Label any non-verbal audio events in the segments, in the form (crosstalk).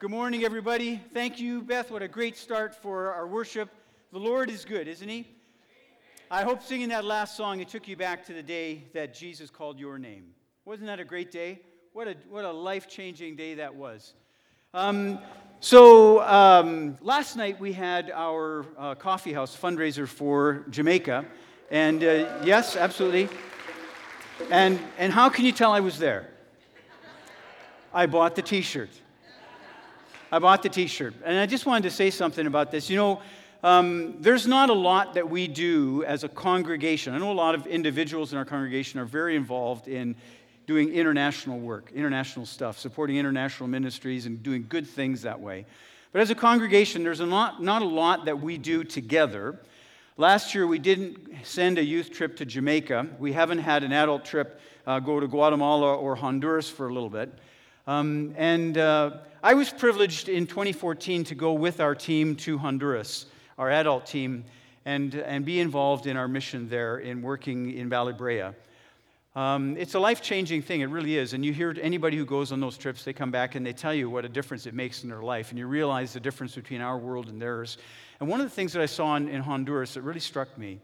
Good morning, everybody. Thank you, Beth. What a great start for our worship. The Lord is good, isn't He? I hope singing that last song, it took you back to the day that Jesus called your name. Wasn't that a great day? What a, what a life changing day that was. Um, so, um, last night we had our uh, coffee house fundraiser for Jamaica. And uh, yes, absolutely. And, and how can you tell I was there? I bought the t shirt. I bought the t shirt. And I just wanted to say something about this. You know, um, there's not a lot that we do as a congregation. I know a lot of individuals in our congregation are very involved in doing international work, international stuff, supporting international ministries and doing good things that way. But as a congregation, there's a not, not a lot that we do together. Last year, we didn't send a youth trip to Jamaica. We haven't had an adult trip uh, go to Guatemala or Honduras for a little bit. Um, and uh, I was privileged in 2014 to go with our team to Honduras, our adult team, and, and be involved in our mission there in working in Valley Brea. Um, it's a life changing thing, it really is. And you hear anybody who goes on those trips, they come back and they tell you what a difference it makes in their life. And you realize the difference between our world and theirs. And one of the things that I saw in, in Honduras that really struck me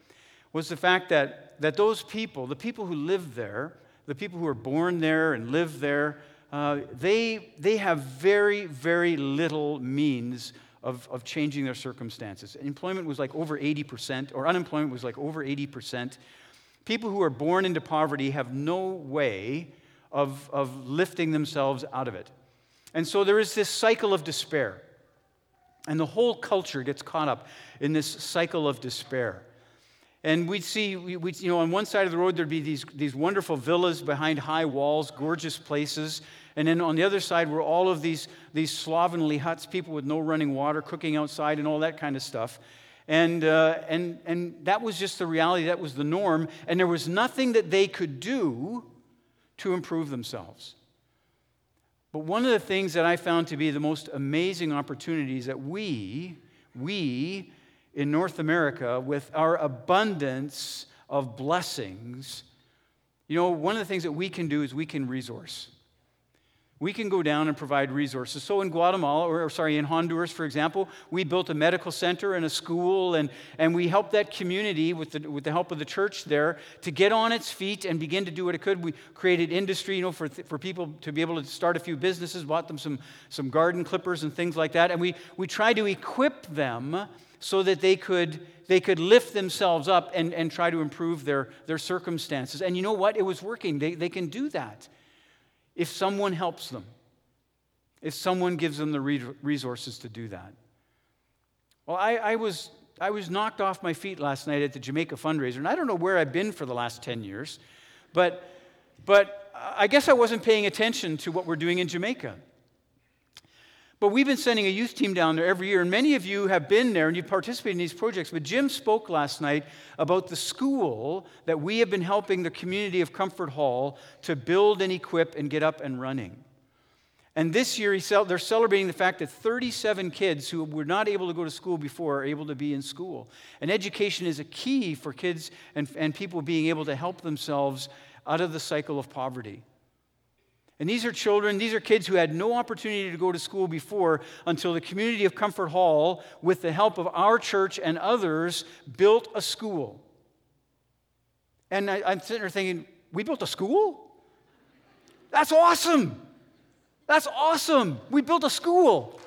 was the fact that, that those people, the people who live there, the people who are born there and live there, uh, they, they have very, very little means of, of changing their circumstances. Employment was like over 80%, or unemployment was like over 80%. People who are born into poverty have no way of, of lifting themselves out of it. And so there is this cycle of despair. And the whole culture gets caught up in this cycle of despair. And we'd see, we you know, on one side of the road, there'd be these, these wonderful villas behind high walls, gorgeous places. And then on the other side were all of these, these slovenly huts, people with no running water, cooking outside, and all that kind of stuff. And, uh, and, and that was just the reality, that was the norm. And there was nothing that they could do to improve themselves. But one of the things that I found to be the most amazing opportunities that we, we in North America with our abundance of blessings, you know, one of the things that we can do is we can resource. We can go down and provide resources. So in Guatemala, or, sorry, in Honduras, for example, we built a medical center and a school, and, and we helped that community with the, with the help of the church there to get on its feet and begin to do what it could. We created industry, you know, for, for people to be able to start a few businesses, bought them some, some garden clippers and things like that. And we, we tried to equip them so that they could, they could lift themselves up and, and try to improve their, their circumstances. And you know what? It was working. They, they can do that if someone helps them, if someone gives them the resources to do that. Well, I, I, was, I was knocked off my feet last night at the Jamaica fundraiser, and I don't know where I've been for the last 10 years, but, but I guess I wasn't paying attention to what we're doing in Jamaica. But we've been sending a youth team down there every year, and many of you have been there and you've participated in these projects. But Jim spoke last night about the school that we have been helping the community of Comfort Hall to build and equip and get up and running. And this year, they're celebrating the fact that 37 kids who were not able to go to school before are able to be in school. And education is a key for kids and, and people being able to help themselves out of the cycle of poverty. And these are children, these are kids who had no opportunity to go to school before until the community of Comfort Hall, with the help of our church and others, built a school. And I, am sitting there thinking, we built a school? That's awesome. That's awesome. We built a school.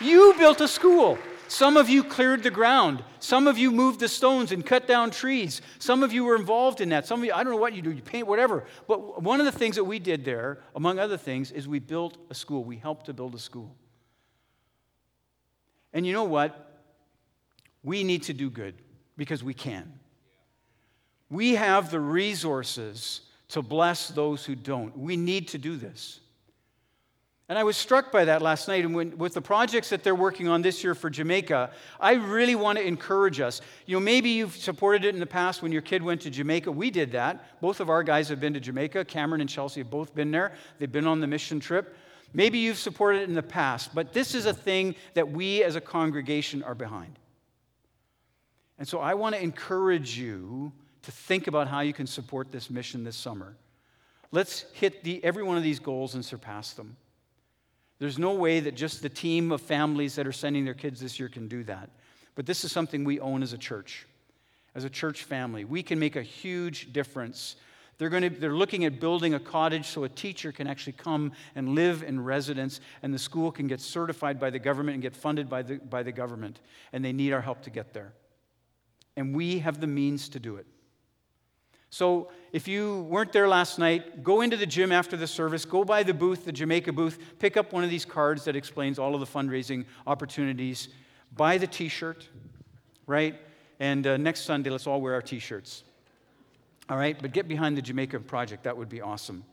You built a school. Some of you cleared the ground. Some of you moved the stones and cut down trees. Some of you were involved in that. Some of you, I don't know what you do, you paint, whatever. But one of the things that we did there, among other things, is we built a school. We helped to build a school. And you know what? We need to do good because we can. We have the resources to bless those who don't. We need to do this. And I was struck by that last night. And when, with the projects that they're working on this year for Jamaica, I really want to encourage us. You know, maybe you've supported it in the past when your kid went to Jamaica. We did that. Both of our guys have been to Jamaica. Cameron and Chelsea have both been there, they've been on the mission trip. Maybe you've supported it in the past, but this is a thing that we as a congregation are behind. And so I want to encourage you to think about how you can support this mission this summer. Let's hit the, every one of these goals and surpass them. There's no way that just the team of families that are sending their kids this year can do that. But this is something we own as a church, as a church family. We can make a huge difference. They're, going to, they're looking at building a cottage so a teacher can actually come and live in residence, and the school can get certified by the government and get funded by the, by the government. And they need our help to get there. And we have the means to do it. So if you weren't there last night, go into the gym after the service, go by the booth, the Jamaica booth, pick up one of these cards that explains all of the fundraising opportunities, buy the t shirt, right? And uh, next Sunday, let's all wear our t shirts. All right? But get behind the Jamaica project, that would be awesome.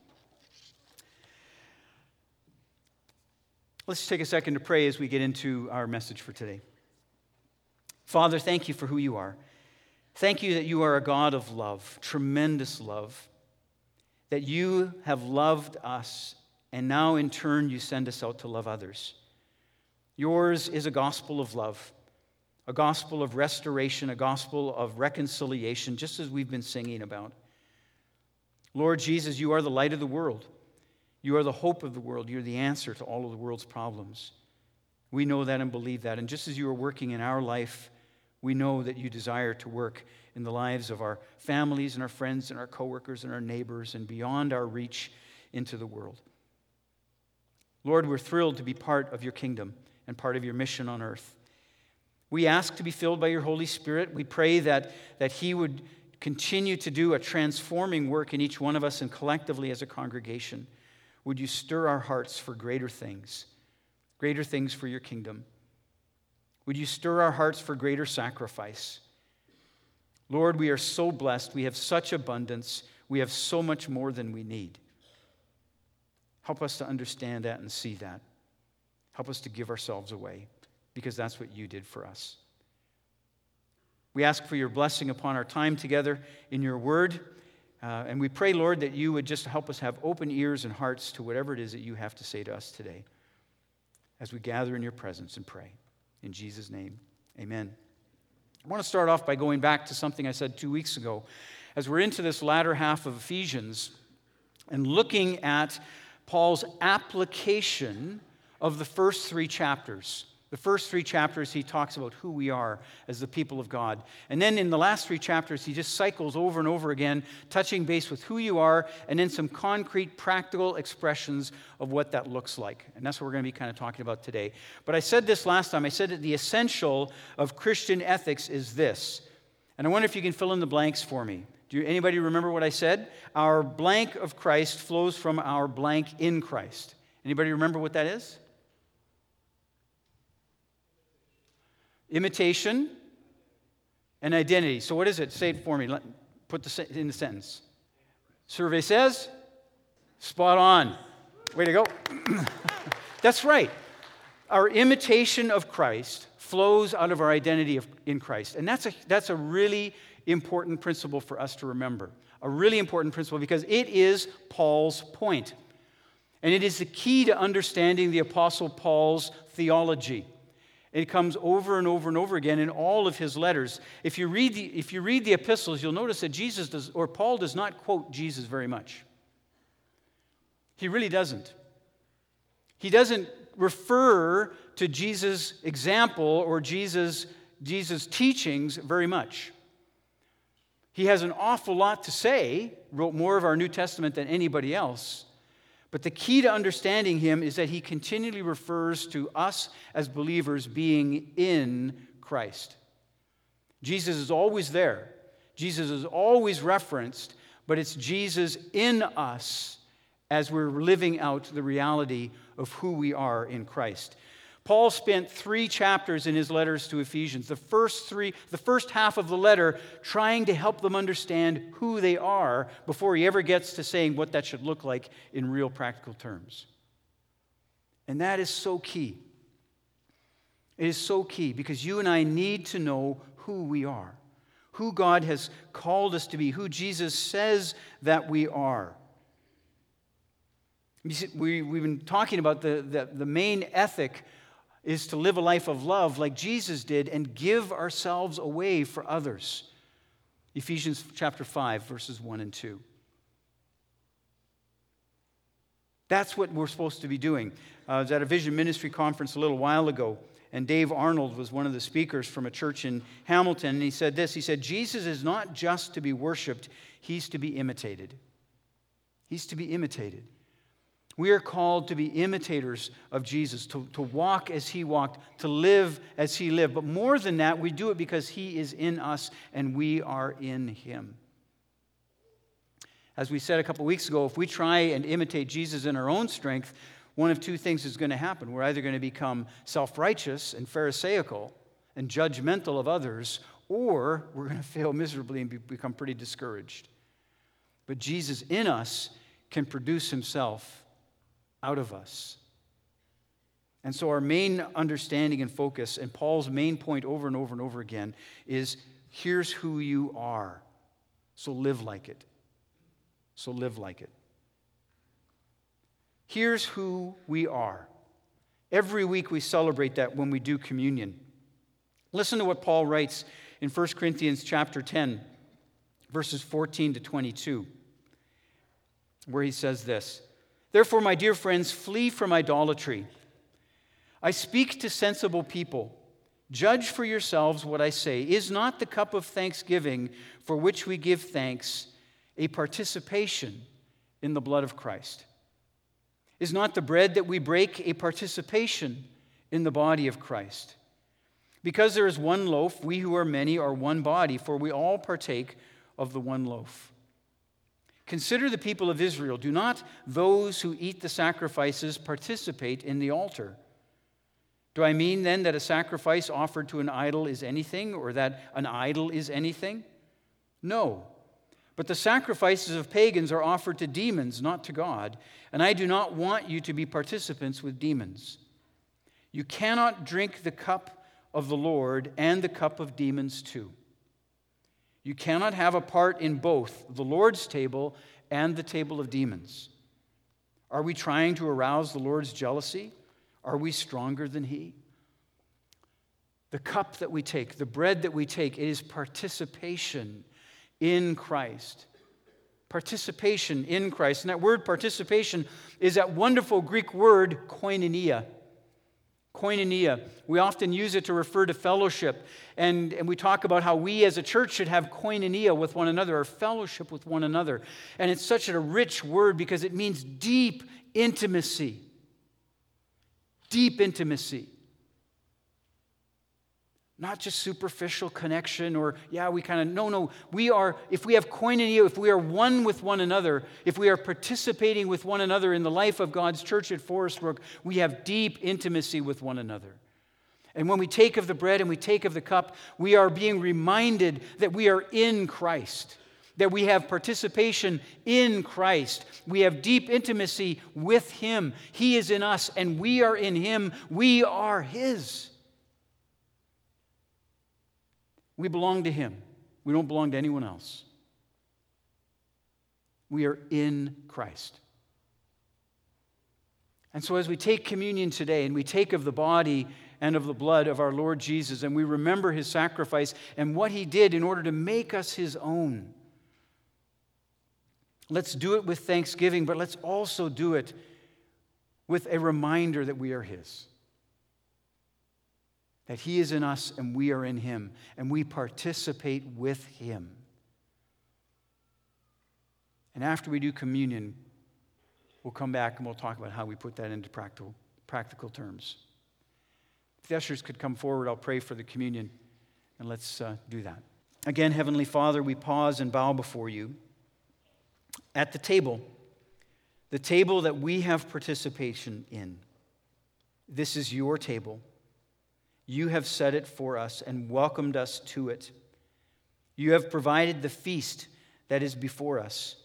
Let's take a second to pray as we get into our message for today. Father, thank you for who you are. Thank you that you are a God of love, tremendous love, that you have loved us, and now in turn you send us out to love others. Yours is a gospel of love, a gospel of restoration, a gospel of reconciliation, just as we've been singing about. Lord Jesus, you are the light of the world. You are the hope of the world. You're the answer to all of the world's problems. We know that and believe that. And just as you are working in our life, we know that you desire to work in the lives of our families and our friends and our coworkers and our neighbors and beyond our reach into the world. Lord, we're thrilled to be part of your kingdom and part of your mission on earth. We ask to be filled by your Holy Spirit. We pray that, that He would continue to do a transforming work in each one of us and collectively as a congregation. Would you stir our hearts for greater things, greater things for your kingdom? Would you stir our hearts for greater sacrifice? Lord, we are so blessed. We have such abundance. We have so much more than we need. Help us to understand that and see that. Help us to give ourselves away because that's what you did for us. We ask for your blessing upon our time together in your word. Uh, and we pray, Lord, that you would just help us have open ears and hearts to whatever it is that you have to say to us today as we gather in your presence and pray. In Jesus' name, amen. I want to start off by going back to something I said two weeks ago. As we're into this latter half of Ephesians and looking at Paul's application of the first three chapters. The first three chapters, he talks about who we are as the people of God. And then in the last three chapters, he just cycles over and over again, touching base with who you are, and then some concrete, practical expressions of what that looks like. And that's what we're going to be kind of talking about today. But I said this last time. I said that the essential of Christian ethics is this. And I wonder if you can fill in the blanks for me. Do you, anybody remember what I said? Our blank of Christ flows from our blank in Christ. Anybody remember what that is? Imitation, and identity. So, what is it? Say it for me. Let, put the in the sentence. Survey says, spot on. Way to go. (clears throat) That's right. Our imitation of Christ flows out of our identity of, in Christ. And that's a, that's a really important principle for us to remember. A really important principle because it is Paul's point. And it is the key to understanding the Apostle Paul's theology. It comes over and over and over again in all of his letters. If you read the, if you read the epistles, you'll notice that Jesus does, or Paul does not quote Jesus very much. He really doesn't. He doesn't refer to Jesus' example or Jesus' Jesus' teachings very much. He has an awful lot to say, wrote more of our New Testament than anybody else. But the key to understanding him is that he continually refers to us as believers being in Christ. Jesus is always there, Jesus is always referenced, but it's Jesus in us as we're living out the reality of who we are in Christ. Paul spent three chapters in his letters to Ephesians, the first three, the first half of the letter, trying to help them understand who they are before he ever gets to saying what that should look like in real practical terms. And that is so key. It is so key because you and I need to know who we are, who God has called us to be, who Jesus says that we are. We, have been talking about the, the, the main ethic is to live a life of love like Jesus did and give ourselves away for others. Ephesians chapter 5, verses 1 and 2. That's what we're supposed to be doing. Uh, I was at a vision ministry conference a little while ago, and Dave Arnold was one of the speakers from a church in Hamilton, and he said this He said, Jesus is not just to be worshiped, he's to be imitated. He's to be imitated. We are called to be imitators of Jesus, to, to walk as he walked, to live as he lived. But more than that, we do it because he is in us and we are in him. As we said a couple weeks ago, if we try and imitate Jesus in our own strength, one of two things is going to happen. We're either going to become self righteous and Pharisaical and judgmental of others, or we're going to fail miserably and be, become pretty discouraged. But Jesus in us can produce himself out of us. And so, our main understanding and focus, and Paul's main point over and over and over again, is here's who you are. So live like it. So live like it. Here's who we are. Every week we celebrate that when we do communion. Listen to what Paul writes in 1 Corinthians chapter 10, verses 14 to 22, where he says this Therefore, my dear friends, flee from idolatry. I speak to sensible people. Judge for yourselves what I say. Is not the cup of thanksgiving for which we give thanks a participation in the blood of Christ? Is not the bread that we break a participation in the body of Christ? Because there is one loaf, we who are many are one body, for we all partake of the one loaf. Consider the people of Israel. Do not those who eat the sacrifices participate in the altar? Do I mean then that a sacrifice offered to an idol is anything, or that an idol is anything? No. But the sacrifices of pagans are offered to demons, not to God, and I do not want you to be participants with demons. You cannot drink the cup of the Lord and the cup of demons too. You cannot have a part in both the Lord's table and the table of demons. Are we trying to arouse the Lord's jealousy? Are we stronger than He? The cup that we take, the bread that we take, it is participation in Christ. Participation in Christ. And that word participation is that wonderful Greek word koinonia koinonia. We often use it to refer to fellowship. And, and we talk about how we as a church should have koinonia with one another, or fellowship with one another. And it's such a rich word because it means deep intimacy. Deep intimacy. Not just superficial connection or, yeah, we kind of, no, no. We are, if we have koinonia, if we are one with one another, if we are participating with one another in the life of God's church at Forest Brook, we have deep intimacy with one another. And when we take of the bread and we take of the cup, we are being reminded that we are in Christ, that we have participation in Christ. We have deep intimacy with Him. He is in us, and we are in Him. We are His. We belong to Him. We don't belong to anyone else. We are in Christ. And so, as we take communion today and we take of the body and of the blood of our Lord Jesus and we remember his sacrifice and what he did in order to make us his own, let's do it with thanksgiving, but let's also do it with a reminder that we are his that He is in us and we are in Him, and we participate with Him. And after we do communion, we'll come back and we'll talk about how we put that into practical, practical terms. If the ushers could come forward, I'll pray for the communion, and let's uh, do that. Again, Heavenly Father, we pause and bow before you at the table, the table that we have participation in. This is your table. You have set it for us and welcomed us to it. You have provided the feast that is before us,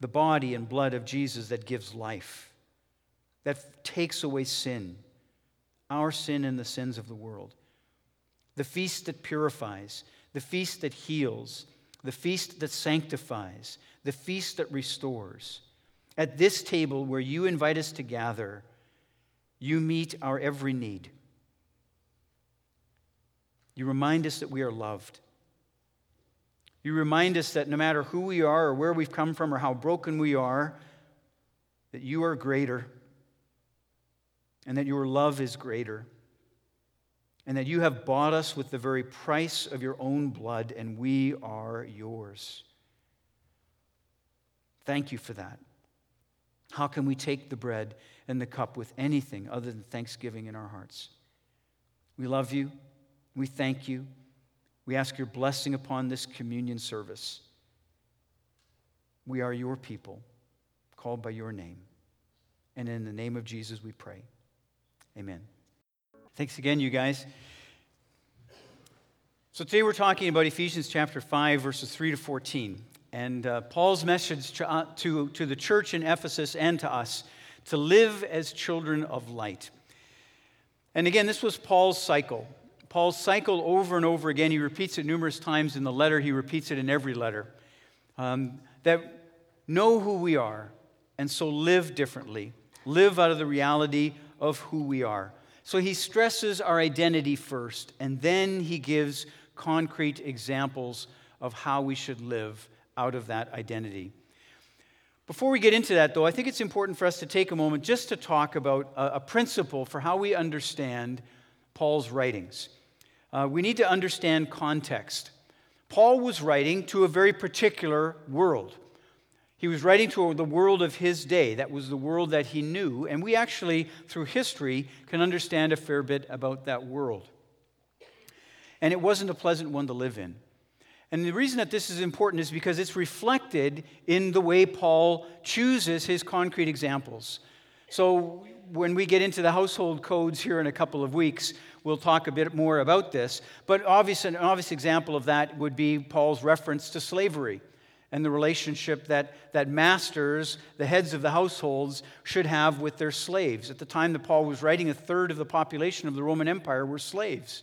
the body and blood of Jesus that gives life, that takes away sin, our sin and the sins of the world. The feast that purifies, the feast that heals, the feast that sanctifies, the feast that restores. At this table where you invite us to gather, you meet our every need. You remind us that we are loved. You remind us that no matter who we are or where we've come from or how broken we are, that you are greater and that your love is greater and that you have bought us with the very price of your own blood, and we are yours. Thank you for that. How can we take the bread and the cup with anything other than thanksgiving in our hearts? We love you. We thank you. We ask your blessing upon this communion service. We are your people, called by your name. And in the name of Jesus, we pray. Amen. Thanks again, you guys. So today we're talking about Ephesians chapter 5, verses 3 to 14. And uh, Paul's message to, uh, to, to the church in Ephesus and to us to live as children of light. And again, this was Paul's cycle. Paul's cycle over and over again. He repeats it numerous times in the letter, he repeats it in every letter. Um, that know who we are, and so live differently. Live out of the reality of who we are. So he stresses our identity first, and then he gives concrete examples of how we should live out of that identity. Before we get into that, though, I think it's important for us to take a moment just to talk about a, a principle for how we understand Paul's writings. Uh, we need to understand context. Paul was writing to a very particular world. He was writing to the world of his day. That was the world that he knew. And we actually, through history, can understand a fair bit about that world. And it wasn't a pleasant one to live in. And the reason that this is important is because it's reflected in the way Paul chooses his concrete examples. So, when we get into the household codes here in a couple of weeks, we'll talk a bit more about this. But obvious, an obvious example of that would be Paul's reference to slavery and the relationship that, that masters, the heads of the households, should have with their slaves. At the time that Paul was writing, a third of the population of the Roman Empire were slaves.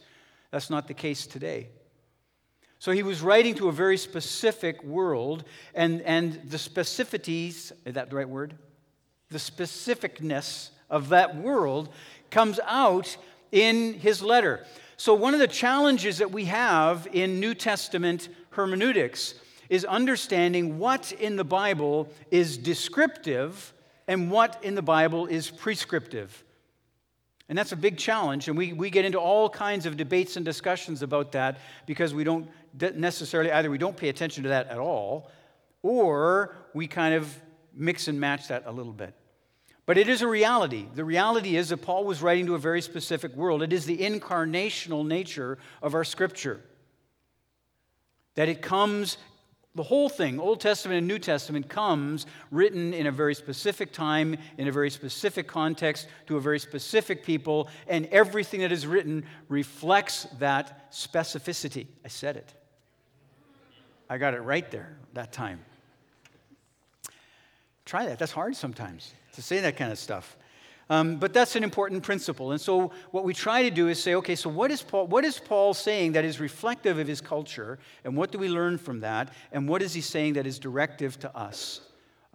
That's not the case today. So he was writing to a very specific world, and, and the specificities, is that the right word? The specificness of that world comes out in his letter. So, one of the challenges that we have in New Testament hermeneutics is understanding what in the Bible is descriptive and what in the Bible is prescriptive. And that's a big challenge, and we, we get into all kinds of debates and discussions about that because we don't necessarily, either we don't pay attention to that at all, or we kind of mix and match that a little bit. But it is a reality. The reality is that Paul was writing to a very specific world. It is the incarnational nature of our scripture. That it comes the whole thing, Old Testament and New Testament, comes written in a very specific time, in a very specific context, to a very specific people, and everything that is written reflects that specificity. I said it. I got it right there that time. Try that. That's hard sometimes to say that kind of stuff. Um, but that's an important principle. And so, what we try to do is say, okay, so what is, Paul, what is Paul saying that is reflective of his culture? And what do we learn from that? And what is he saying that is directive to us?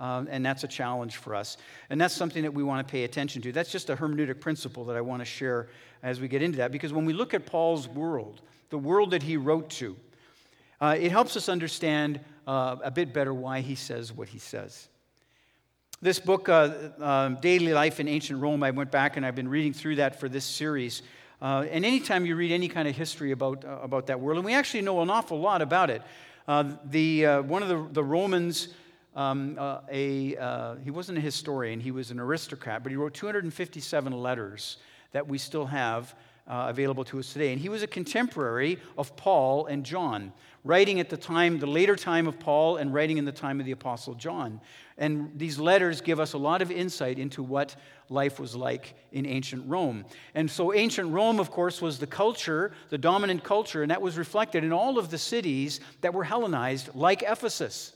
Um, and that's a challenge for us. And that's something that we want to pay attention to. That's just a hermeneutic principle that I want to share as we get into that. Because when we look at Paul's world, the world that he wrote to, uh, it helps us understand uh, a bit better why he says what he says. This book, uh, uh, Daily Life in Ancient Rome, I went back and I've been reading through that for this series. Uh, and anytime you read any kind of history about, uh, about that world, and we actually know an awful lot about it. Uh, the, uh, one of the, the Romans, um, a, he wasn't a historian, he was an aristocrat, but he wrote 257 letters that we still have uh, available to us today. And he was a contemporary of Paul and John, writing at the time, the later time of Paul, and writing in the time of the Apostle John. And these letters give us a lot of insight into what life was like in ancient Rome. And so, ancient Rome, of course, was the culture, the dominant culture, and that was reflected in all of the cities that were Hellenized, like Ephesus.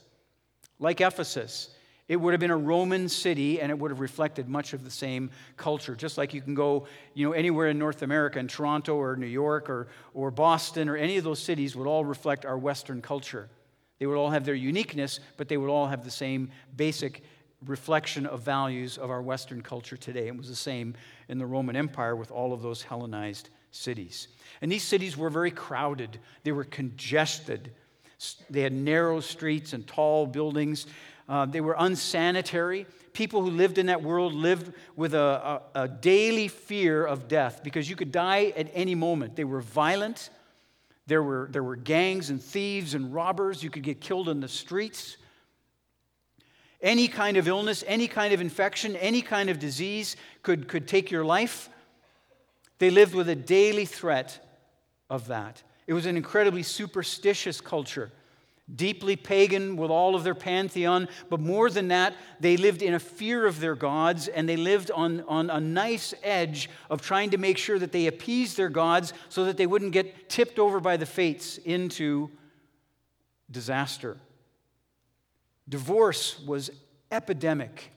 Like Ephesus. It would have been a Roman city and it would have reflected much of the same culture. Just like you can go you know, anywhere in North America, in Toronto or New York or, or Boston or any of those cities would all reflect our Western culture. They would all have their uniqueness, but they would all have the same basic reflection of values of our Western culture today. It was the same in the Roman Empire with all of those Hellenized cities. And these cities were very crowded, they were congested. They had narrow streets and tall buildings. Uh, they were unsanitary. People who lived in that world lived with a, a, a daily fear of death because you could die at any moment. They were violent. There were, there were gangs and thieves and robbers. You could get killed in the streets. Any kind of illness, any kind of infection, any kind of disease could, could take your life. They lived with a daily threat of that. It was an incredibly superstitious culture, deeply pagan with all of their pantheon, but more than that, they lived in a fear of their gods and they lived on, on a nice edge of trying to make sure that they appeased their gods so that they wouldn't get tipped over by the fates into disaster. Divorce was epidemic.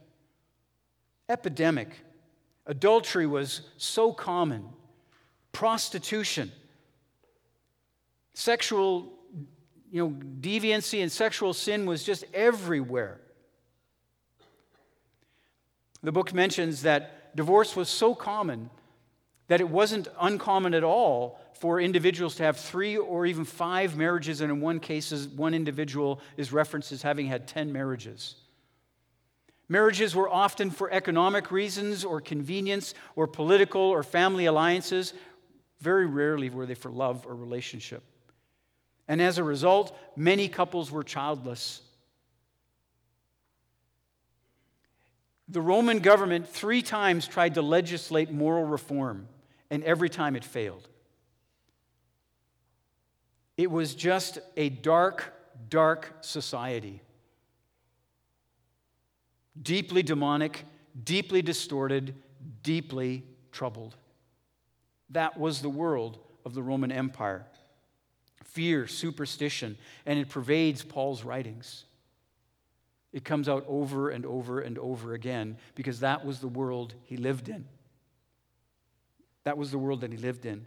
Epidemic. Adultery was so common. Prostitution Sexual you know, deviancy and sexual sin was just everywhere. The book mentions that divorce was so common that it wasn't uncommon at all for individuals to have three or even five marriages, and in one case, one individual is referenced as having had 10 marriages. Marriages were often for economic reasons or convenience or political or family alliances. Very rarely were they for love or relationship. And as a result, many couples were childless. The Roman government three times tried to legislate moral reform, and every time it failed. It was just a dark, dark society. Deeply demonic, deeply distorted, deeply troubled. That was the world of the Roman Empire fear, superstition, and it pervades Paul's writings. It comes out over and over and over again because that was the world he lived in. That was the world that he lived in.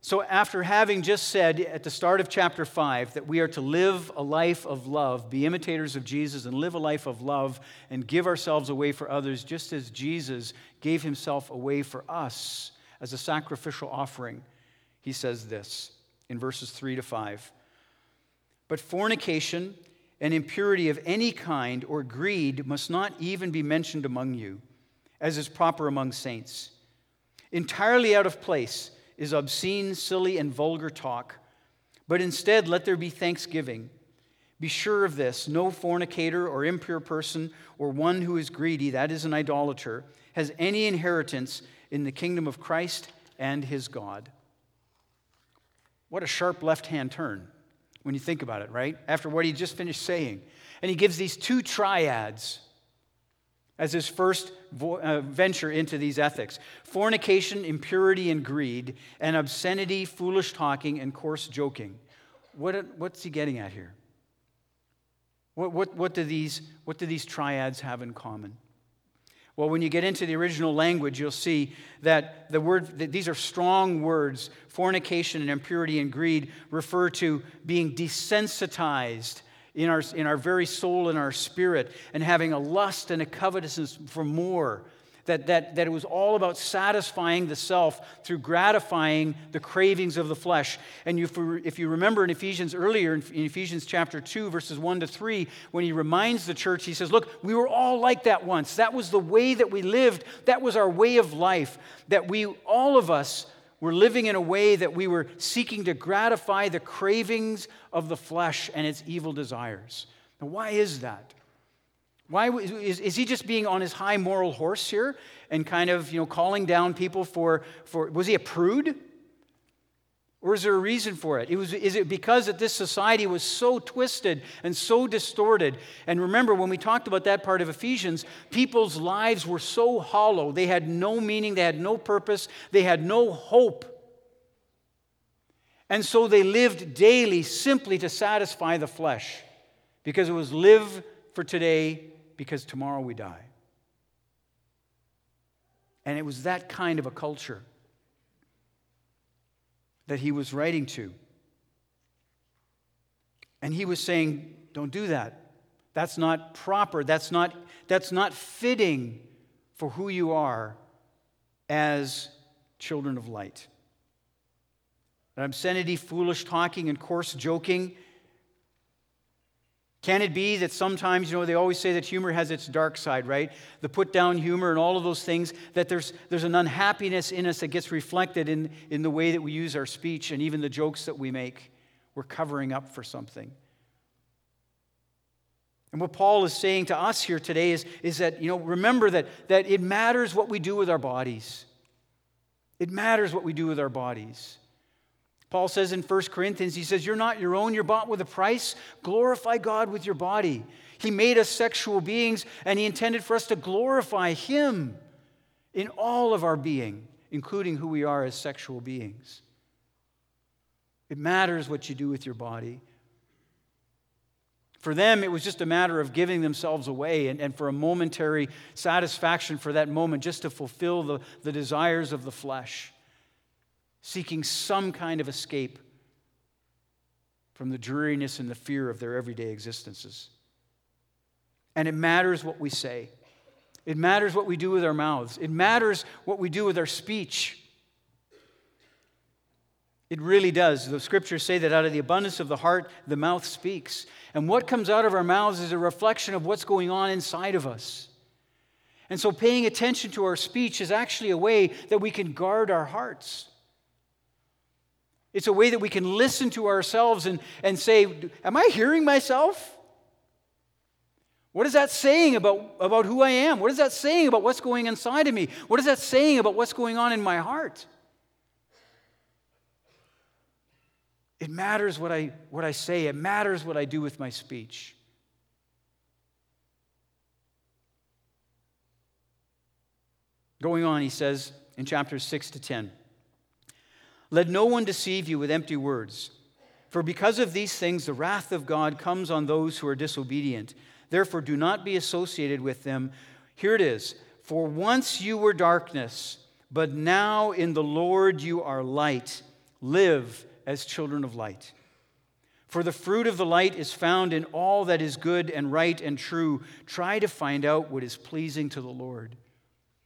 So, after having just said at the start of chapter 5 that we are to live a life of love, be imitators of Jesus, and live a life of love and give ourselves away for others, just as Jesus gave himself away for us as a sacrificial offering, he says this in verses 3 to 5. But fornication and impurity of any kind or greed must not even be mentioned among you, as is proper among saints. Entirely out of place is obscene, silly, and vulgar talk, but instead let there be thanksgiving. Be sure of this no fornicator or impure person or one who is greedy, that is an idolater, has any inheritance in the kingdom of Christ and his God. What a sharp left hand turn when you think about it, right? After what he just finished saying. And he gives these two triads as his first vo- uh, venture into these ethics fornication, impurity, and greed, and obscenity, foolish talking, and coarse joking. What, what's he getting at here? What, what, what, do these, what do these triads have in common? Well, when you get into the original language, you'll see that the word, that these are strong words. Fornication and impurity and greed refer to being desensitized in our, in our very soul and our spirit and having a lust and a covetousness for more that, that, that it was all about satisfying the self through gratifying the cravings of the flesh. And if, if you remember in Ephesians earlier, in, in Ephesians chapter 2, verses 1 to 3, when he reminds the church, he says, Look, we were all like that once. That was the way that we lived, that was our way of life. That we, all of us, were living in a way that we were seeking to gratify the cravings of the flesh and its evil desires. Now, why is that? Why is, is he just being on his high moral horse here and kind of, you know, calling down people for, for was he a prude? Or is there a reason for it? it was, is it because that this society was so twisted and so distorted? And remember, when we talked about that part of Ephesians, people's lives were so hollow. They had no meaning, they had no purpose, they had no hope. And so they lived daily simply to satisfy the flesh because it was live for today, because tomorrow we die. And it was that kind of a culture that he was writing to. And he was saying, Don't do that. That's not proper. That's not, that's not fitting for who you are as children of light. Obscenity, foolish talking, and coarse joking Can it be that sometimes, you know, they always say that humor has its dark side, right? The put down humor and all of those things, that there's, there's an unhappiness in us that gets reflected in, in the way that we use our speech and even the jokes that we make. We're covering up for something. And what Paul is saying to us here today is, is that, you know, remember that, that it matters what we do with our bodies. It matters what we do with our bodies. Paul says in 1 Corinthians, he says, You're not your own, you're bought with a price. Glorify God with your body. He made us sexual beings, and He intended for us to glorify Him in all of our being, including who we are as sexual beings. It matters what you do with your body. For them, it was just a matter of giving themselves away and, and for a momentary satisfaction for that moment, just to fulfill the, the desires of the flesh seeking some kind of escape from the dreariness and the fear of their everyday existences. And it matters what we say. It matters what we do with our mouths. It matters what we do with our speech. It really does. The scriptures say that out of the abundance of the heart, the mouth speaks. And what comes out of our mouths is a reflection of what's going on inside of us. And so, paying attention to our speech is actually a way that we can guard our hearts. It's a way that we can listen to ourselves and, and say, Am I hearing myself? What is that saying about, about who I am? What is that saying about what's going inside of me? What is that saying about what's going on in my heart? It matters what I, what I say, it matters what I do with my speech. Going on, he says in chapters 6 to 10. Let no one deceive you with empty words. For because of these things, the wrath of God comes on those who are disobedient. Therefore, do not be associated with them. Here it is For once you were darkness, but now in the Lord you are light. Live as children of light. For the fruit of the light is found in all that is good and right and true. Try to find out what is pleasing to the Lord.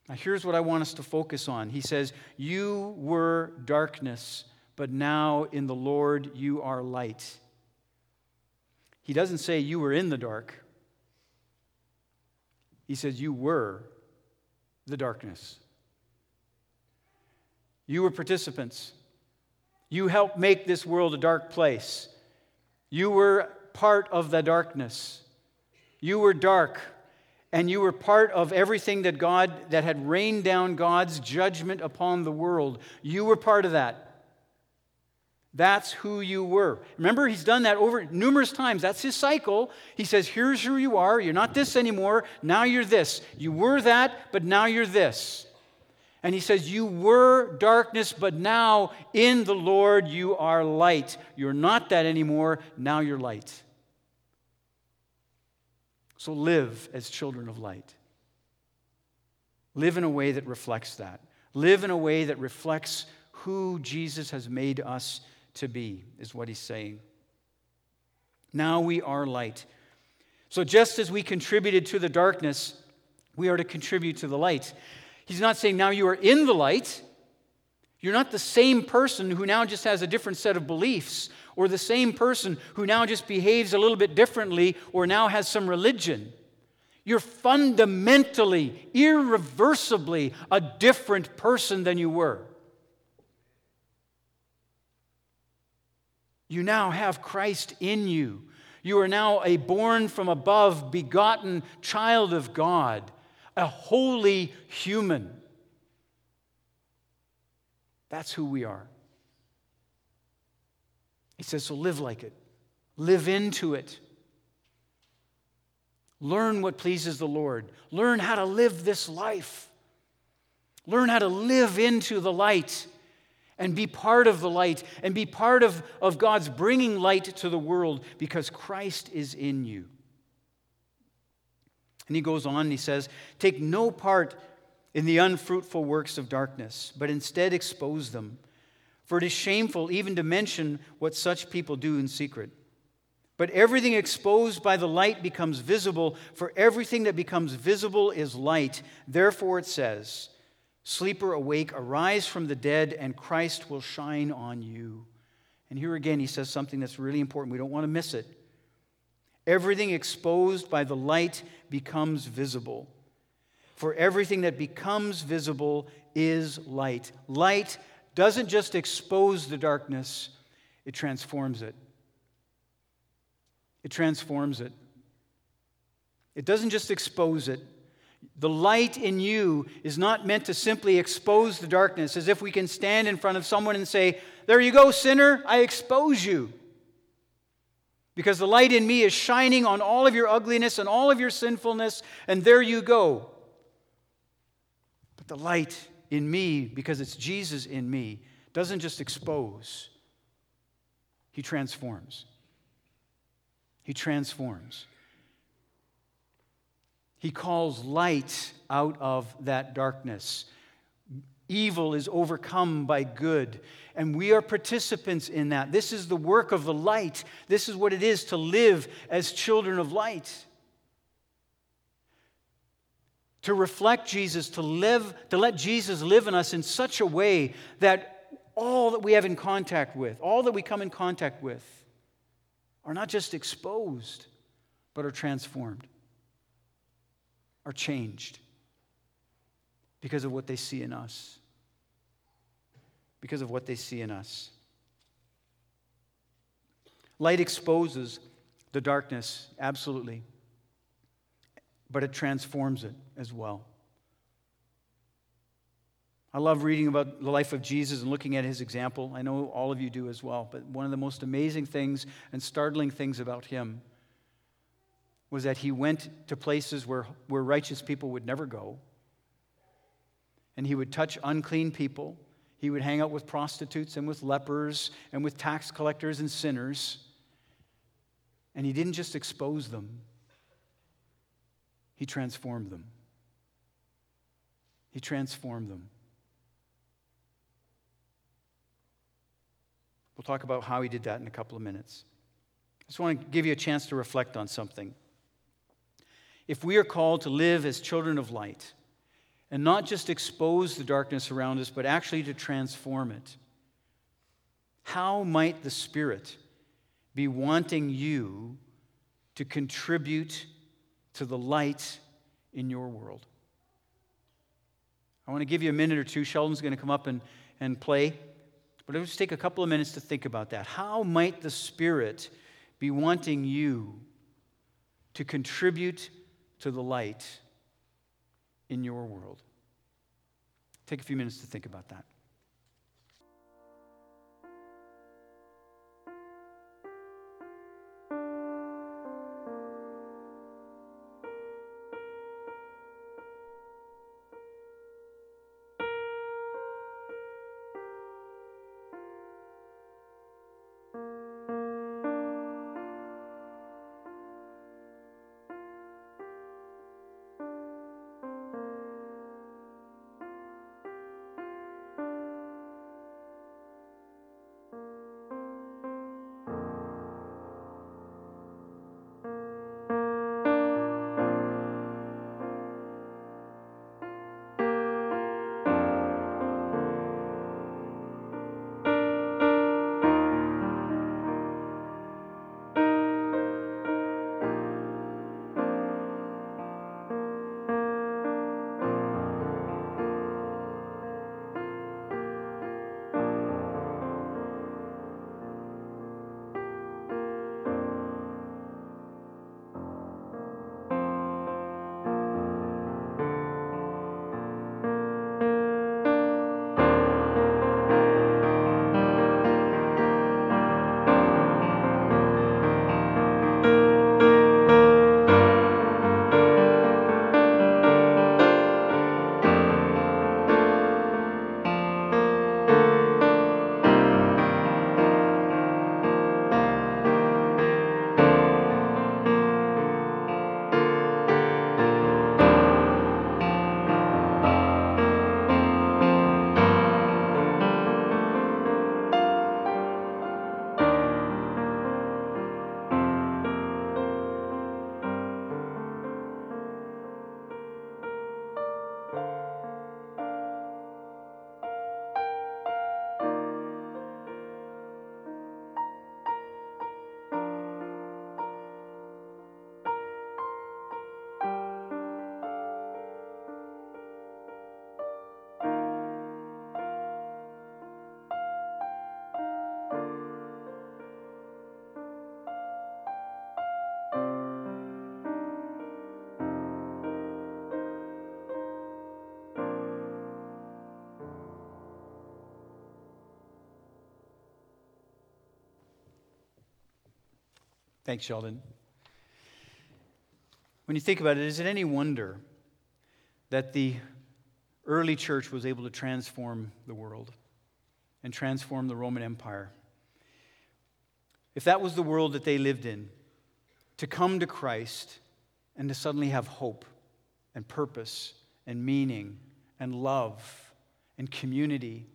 Now, here's what I want us to focus on. He says, You were darkness, but now in the Lord you are light. He doesn't say you were in the dark, he says you were the darkness. You were participants. You helped make this world a dark place. You were part of the darkness. You were dark and you were part of everything that God that had rained down God's judgment upon the world. You were part of that. That's who you were. Remember, he's done that over numerous times. That's his cycle. He says, Here's who you are. You're not this anymore. Now you're this. You were that, but now you're this. And he says, You were darkness, but now in the Lord you are light. You're not that anymore. Now you're light. So live as children of light. Live in a way that reflects that. Live in a way that reflects who Jesus has made us to be, is what he's saying. Now we are light. So just as we contributed to the darkness, we are to contribute to the light. He's not saying now you are in the light. You're not the same person who now just has a different set of beliefs or the same person who now just behaves a little bit differently or now has some religion. You're fundamentally, irreversibly a different person than you were. You now have Christ in you. You are now a born from above, begotten child of God, a holy human. That's who we are. He says, so live like it, live into it. Learn what pleases the Lord. Learn how to live this life. Learn how to live into the light and be part of the light and be part of, of God's bringing light to the world because Christ is in you. And he goes on he says, Take no part in the unfruitful works of darkness, but instead expose them. For it is shameful even to mention what such people do in secret. But everything exposed by the light becomes visible, for everything that becomes visible is light. Therefore it says, Sleeper, awake, arise from the dead, and Christ will shine on you. And here again, he says something that's really important. We don't want to miss it. Everything exposed by the light becomes visible. For everything that becomes visible is light. Light doesn't just expose the darkness, it transforms it. It transforms it. It doesn't just expose it. The light in you is not meant to simply expose the darkness as if we can stand in front of someone and say, There you go, sinner, I expose you. Because the light in me is shining on all of your ugliness and all of your sinfulness, and there you go. But the light in me, because it's Jesus in me, doesn't just expose, He transforms. He transforms. He calls light out of that darkness. Evil is overcome by good, and we are participants in that. This is the work of the light. This is what it is to live as children of light. To reflect Jesus, to live, to let Jesus live in us in such a way that all that we have in contact with, all that we come in contact with, are not just exposed, but are transformed, are changed because of what they see in us. Because of what they see in us. Light exposes the darkness, absolutely, but it transforms it as well. I love reading about the life of Jesus and looking at his example. I know all of you do as well, but one of the most amazing things and startling things about him was that he went to places where, where righteous people would never go and he would touch unclean people. He would hang out with prostitutes and with lepers and with tax collectors and sinners. And he didn't just expose them, he transformed them. He transformed them. We'll talk about how he did that in a couple of minutes. I just want to give you a chance to reflect on something. If we are called to live as children of light, and not just expose the darkness around us, but actually to transform it. How might the Spirit be wanting you to contribute to the light in your world? I want to give you a minute or two. Sheldon's going to come up and, and play. But let's just take a couple of minutes to think about that. How might the Spirit be wanting you to contribute to the light in your world. Take a few minutes to think about that. Thanks, Sheldon. When you think about it, is it any wonder that the early church was able to transform the world and transform the Roman Empire? If that was the world that they lived in, to come to Christ and to suddenly have hope and purpose and meaning and love and community,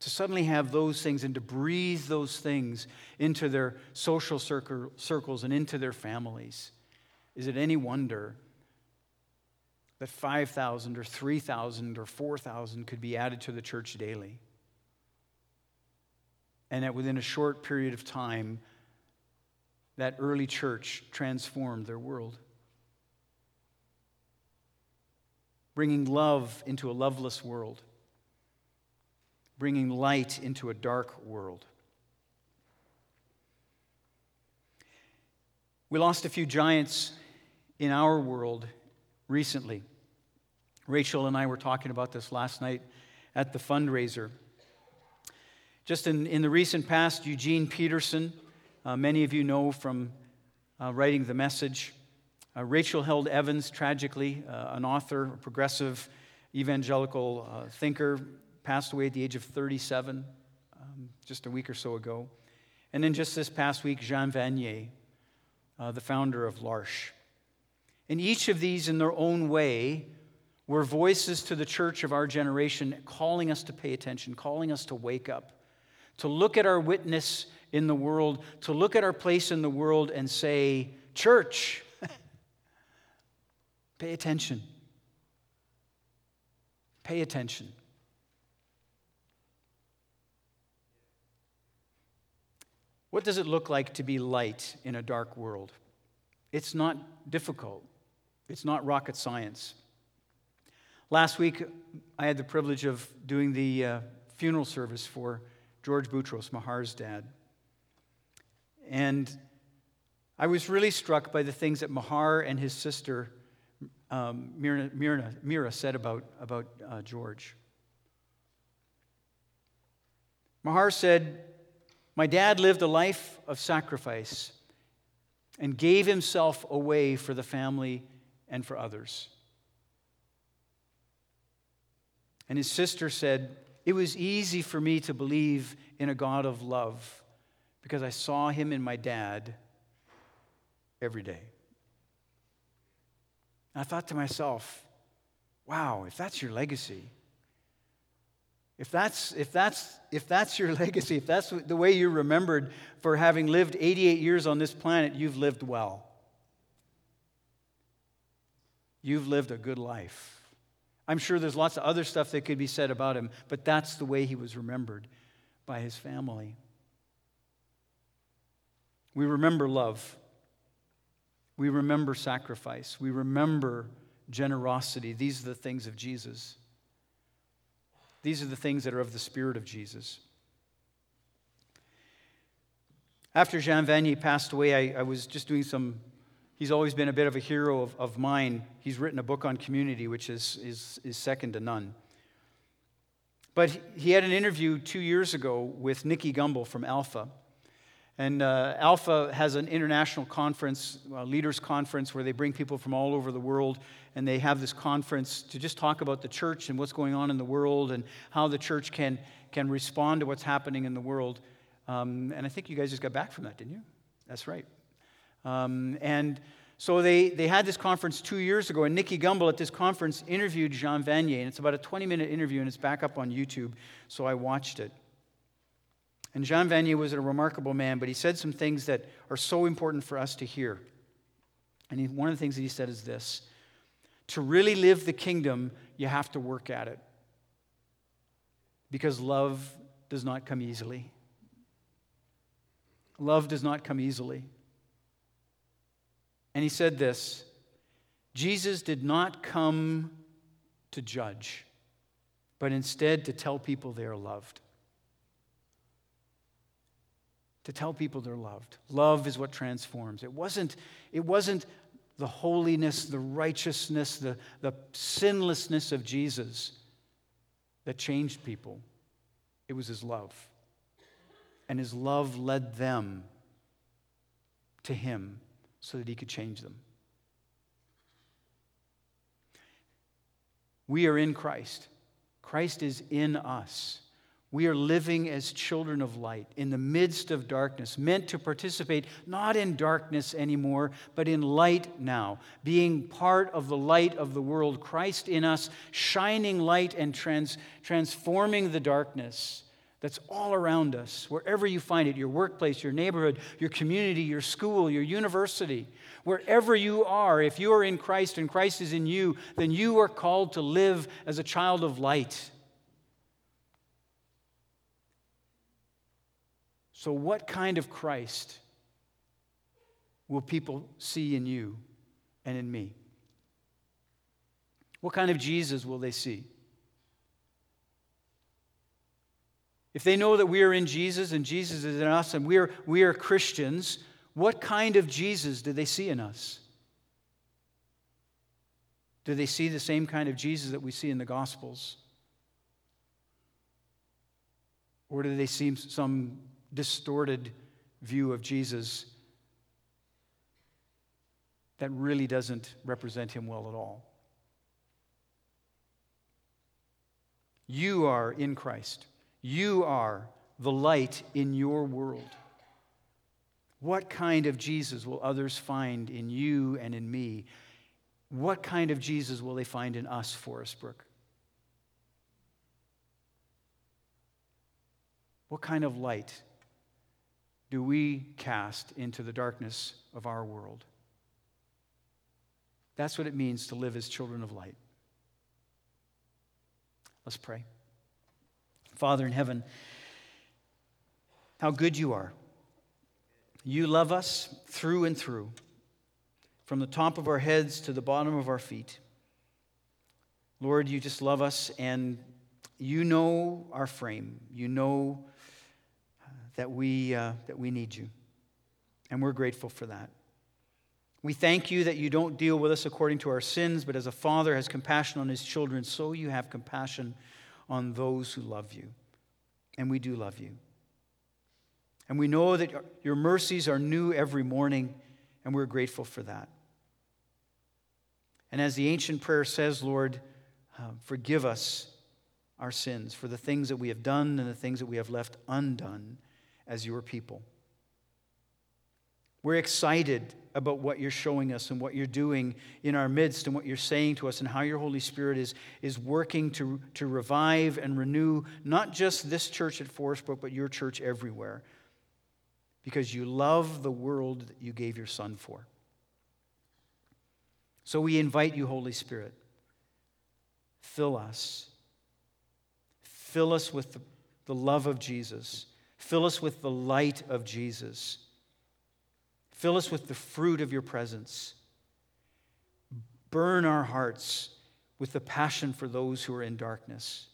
to suddenly have those things and to breathe those things into their social circles and into their families, is it any wonder that 5,000 or 3,000 or 4,000 could be added to the church daily? And that within a short period of time, that early church transformed their world. Bringing love into a loveless world, bringing light into a dark world. We lost a few giants in our world recently. Rachel and I were talking about this last night at the fundraiser. Just in, in the recent past, Eugene Peterson, uh, many of you know from uh, writing the message. Uh, Rachel Held Evans, tragically, uh, an author, a progressive evangelical uh, thinker, passed away at the age of 37 um, just a week or so ago. And then just this past week, Jean Vanier, uh, the founder of L'Arche. And each of these, in their own way, were voices to the church of our generation calling us to pay attention, calling us to wake up to look at our witness in the world, to look at our place in the world and say, Church, (laughs) pay attention. Pay attention. What does it look like to be light in a dark world? It's not difficult, it's not rocket science. Last week, I had the privilege of doing the uh, funeral service for George Boutros, Mahar's dad. And I was really struck by the things that Mahar and his sister um, Mira, Mira, Mira, said about, about uh, George. Mahar said, My dad lived a life of sacrifice and gave himself away for the family and for others. And his sister said, it was easy for me to believe in a God of love because I saw him in my dad every day. And I thought to myself, wow, if that's your legacy, if that's, if, that's, if that's your (laughs) legacy, if that's the way you're remembered for having lived 88 years on this planet, you've lived well. You've lived a good life. I'm sure there's lots of other stuff that could be said about him, but that's the way he was remembered by his family. We remember love. We remember sacrifice. We remember generosity. These are the things of Jesus. These are the things that are of the Spirit of Jesus. After Jean Vanier passed away, I, I was just doing some He's always been a bit of a hero of, of mine. He's written a book on community, which is, is, is second to none. But he had an interview two years ago with Nicky Gumbel from Alpha. And uh, Alpha has an international conference, a leaders conference, where they bring people from all over the world, and they have this conference to just talk about the church and what's going on in the world and how the church can, can respond to what's happening in the world. Um, and I think you guys just got back from that, didn't you? That's right. Um, and so they, they had this conference two years ago, and Nicky Gumbel at this conference interviewed Jean Vanier, and it's about a 20 minute interview, and it's back up on YouTube, so I watched it. And Jean Vanier was a remarkable man, but he said some things that are so important for us to hear. And he, one of the things that he said is this To really live the kingdom, you have to work at it. Because love does not come easily. Love does not come easily. And he said this Jesus did not come to judge, but instead to tell people they are loved. To tell people they're loved. Love is what transforms. It wasn't, it wasn't the holiness, the righteousness, the, the sinlessness of Jesus that changed people. It was his love. And his love led them to Him so that He could change them. We are in Christ, Christ is in us. We are living as children of light in the midst of darkness, meant to participate not in darkness anymore, but in light now, being part of the light of the world. Christ in us, shining light and trans- transforming the darkness that's all around us, wherever you find it your workplace, your neighborhood, your community, your school, your university. Wherever you are, if you are in Christ and Christ is in you, then you are called to live as a child of light So, what kind of Christ will people see in you and in me? What kind of Jesus will they see? If they know that we are in Jesus and Jesus is in us and we are, we are Christians, what kind of Jesus do they see in us? Do they see the same kind of Jesus that we see in the Gospels? Or do they see some distorted view of Jesus that really doesn't represent him well at all. You are in Christ. You are the light in your world. What kind of Jesus will others find in you and in me? What kind of Jesus will they find in us, Forest Brook? What kind of light do we cast into the darkness of our world? That's what it means to live as children of light. Let's pray. Father in heaven, how good you are. You love us through and through, from the top of our heads to the bottom of our feet. Lord, you just love us, and you know our frame. You know that we, uh, that we need you. And we're grateful for that. We thank you that you don't deal with us according to our sins, but as a father has compassion on his children, so you have compassion on those who love you. And we do love you. And we know that your mercies are new every morning, and we're grateful for that. And as the ancient prayer says, Lord, uh, forgive us our sins for the things that we have done and the things that we have left undone as your people. We're excited about what you're showing us and what you're doing in our midst and what you're saying to us and how your Holy Spirit is, is working to, to revive and renew not just this church at Forest Brook, but your church everywhere. Because you love the world that you gave your Son for. So we invite you, Holy Spirit, fill us. Fill us with the, the love of Jesus Fill us with the light of Jesus. Fill us with the fruit of your presence. Burn our hearts with the passion for those who are in darkness,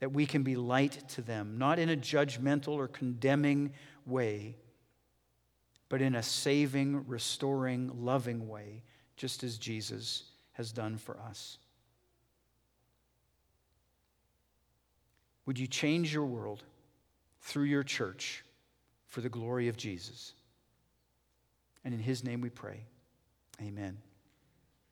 that we can be light to them, not in a judgmental or condemning way, but in a saving, restoring, loving way, just as Jesus has done for us. Would you change your world? Through your church for the glory of Jesus. And in his name we pray. Amen.